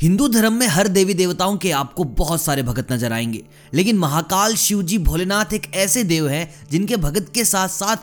हिंदू धर्म में हर देवी देवताओं के आपको बहुत सारे भगत नज़र आएँगे। लेकिन महाकाल शिव जी भोलेनाथ एक ऐसे देव हैं जिनके भगत के साथ साथ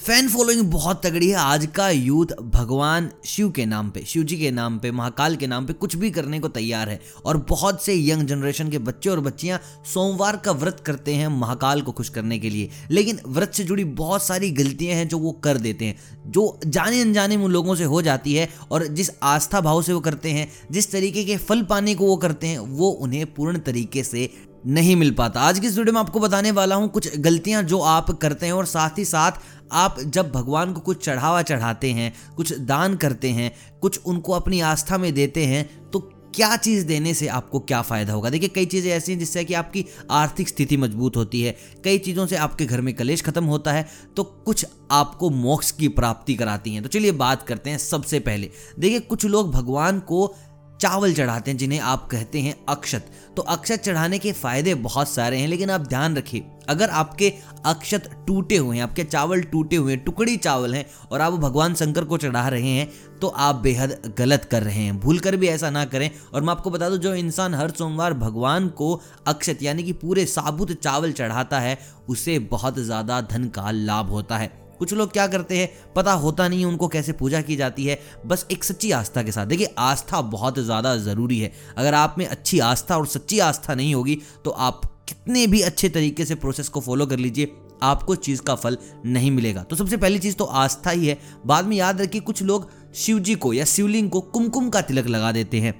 फ़ैन फॉलोइंग बहुत तगड़ी है। आज का यूथ भगवान शिव के नाम पे, शिव जी के नाम पे, महाकाल के नाम पे कुछ भी करने को तैयार है। और बहुत से यंग जनरेशन के बच्चे और बच्चियाँ सोमवार का व्रत करते हैं महाकाल को खुश करने के लिए। लेकिन व्रत से जुड़ी बहुत सारी गलतियाँ हैं जो वो कर देते हैं। जो जाने अनजाने उन लोगों से हो जाती है और जिस आस्था भाव से वो करते हैं, जिस तरीके के फल पाने को वो करते हैं, वो उन्हें पूर्ण तरीके से नहीं मिल पाता। आज की इस वीडियो में आपको बताने वाला हूँ कुछ गलतियाँ जो आप करते हैं और साथ ही साथ आप जब भगवान को कुछ चढ़ावा चढ़ाते हैं, कुछ दान करते हैं, कुछ उनको अपनी आस्था में देते हैं तो क्या चीज़ देने से आपको क्या फ़ायदा होगा? देखिए, कई चीज़ें ऐसी हैं जिससे कि आपकी आर्थिक स्थिति मज़बूत होती है। कई चीज़ों से आपके घर में कलेश खत्म होता है तो कुछ आपको मोक्ष की प्राप्ति कराती हैं। तो चलिए बात करते हैं सबसे पहले। देखिए, कुछ लोग भगवान को चावल चढ़ाते हैं, जिन्हें आप कहते हैं अक्षत। तो अक्षत चढ़ाने के फ़ायदे बहुत सारे हैं, लेकिन आप ध्यान रखिए, अगर आपके अक्षत टूटे हुए हैं, आपके चावल टूटे हुए हैं, टुकड़ी चावल हैं, और आप भगवान शंकर को चढ़ा रहे हैं तो आप बेहद गलत कर रहे हैं। भूल कर भी ऐसा ना करें। और मैं आपको बता दूँ, जो इंसान हर सोमवार भगवान को अक्षत, यानी कि पूरे साबुत चावल चढ़ाता है, उसे बहुत ज़्यादा धन का लाभ होता है। कुछ लोग क्या करते हैं, पता होता नहीं है उनको कैसे पूजा की जाती है। बस एक सच्ची आस्था के साथ। देखिए, आस्था बहुत ज़्यादा ज़रूरी है। अगर आप में अच्छी आस्था और सच्ची आस्था नहीं होगी तो आप कितने भी अच्छे तरीके से प्रोसेस को फॉलो कर लीजिए, आपको चीज़ का फल नहीं मिलेगा। तो सबसे पहली चीज़ तो आस्था ही है। बाद में याद रखिए, कुछ लोग शिव जी को या शिवलिंग को कुमकुम का तिलक लगा देते हैं,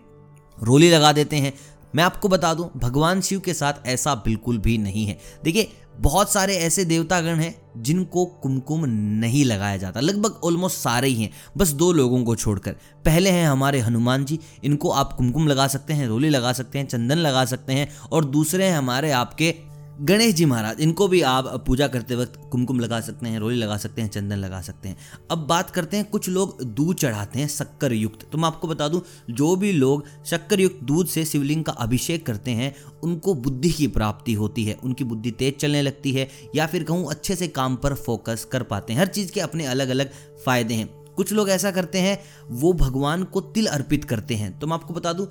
रोली लगा देते हैं। मैं आपको बता दूँ, भगवान शिव के साथ ऐसा बिल्कुल भी नहीं है। देखिए, बहुत सारे ऐसे देवतागण हैं जिनको कुमकुम नहीं लगाया जाता। लगभग ऑलमोस्ट सारे ही हैं। बस दो लोगों को छोड़कर। पहले हैं हमारे हनुमान जी। इनको आप कुमकुम लगा सकते हैं, रोली लगा सकते हैं, चंदन लगा सकते हैं और दूसरे हैं हमारे आपके गणेश जी महाराज, इनको भी आप पूजा करते वक्त कुमकुम लगा सकते हैं, रोली लगा सकते हैं, चंदन लगा सकते हैं। अब बात करते हैं, कुछ लोग दूध चढ़ाते हैं शक्कर युक्त तो मैं आपको बता दूँ, जो भी लोग शक्कर युक्त दूध से शिवलिंग का अभिषेक करते हैं, उनको बुद्धि की प्राप्ति होती है, उनकी बुद्धि तेज चलने लगती है, या फिर कहूँ, अच्छे से काम पर फोकस कर पाते हैं। हर चीज़ के अपने अलग अलग फ़ायदे हैं। कुछ लोग ऐसा करते हैं, वो भगवान को तिल अर्पित करते हैं। तो मैं आपको बता दूँ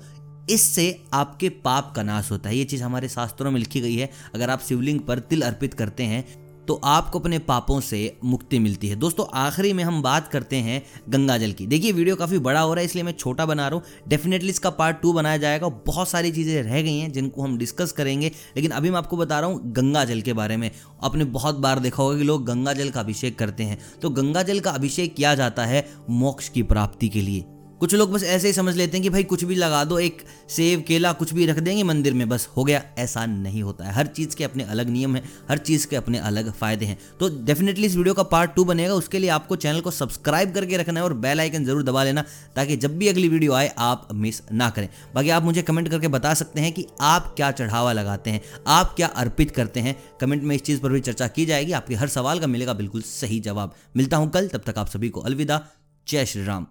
इससे आपके पाप का नाश होता है। ये चीज़ हमारे शास्त्रों में लिखी गई है। अगर आप शिवलिंग पर तिल अर्पित करते हैं तो आपको अपने पापों से मुक्ति मिलती है। दोस्तों, आखिरी में हम बात करते हैं गंगा जल की। देखिए, वीडियो काफ़ी बड़ा हो रहा है, इसलिए मैं छोटा बना रहा हूँ। डेफिनेटली इसका पार्ट टू बनाया जाएगा। बहुत सारी चीज़ें रह गई हैं, जिनको हम डिस्कस करेंगे। लेकिन अभी मैं आपको बता रहा हूँ गंगा जल के बारे में। आपने बहुत बार देखा होगा कि लोग गंगा जल का अभिषेक करते हैं। तो गंगा जल का अभिषेक किया जाता है मोक्ष की प्राप्ति के लिए। कुछ लोग बस ऐसे ही समझ लेते हैं कि भाई कुछ भी लगा दो, एक सेब, केला, कुछ भी रख देंगे मंदिर में, बस हो गया। ऐसा नहीं होता है। हर चीज़ के अपने अलग नियम हैं, हर चीज़ के अपने अलग फ़ायदे हैं। तो डेफिनेटली इस वीडियो का पार्ट टू बनेगा। उसके लिए आपको चैनल को सब्सक्राइब करके रखना है और बेल आइकन ज़रूर दबा लेना, ताकि जब भी अगली वीडियो आए, आप मिस ना करें। बाकी आप मुझे कमेंट करके बता सकते हैं कि आप क्या चढ़ावा लगाते हैं, आप क्या अर्पित करते हैं। कमेंट में इस चीज़ पर भी चर्चा की जाएगी। आपके हर सवाल का मिलेगा बिल्कुल सही जवाब। मिलता हूँ कल, तब तक आप सभी को अलविदा। जय श्री राम।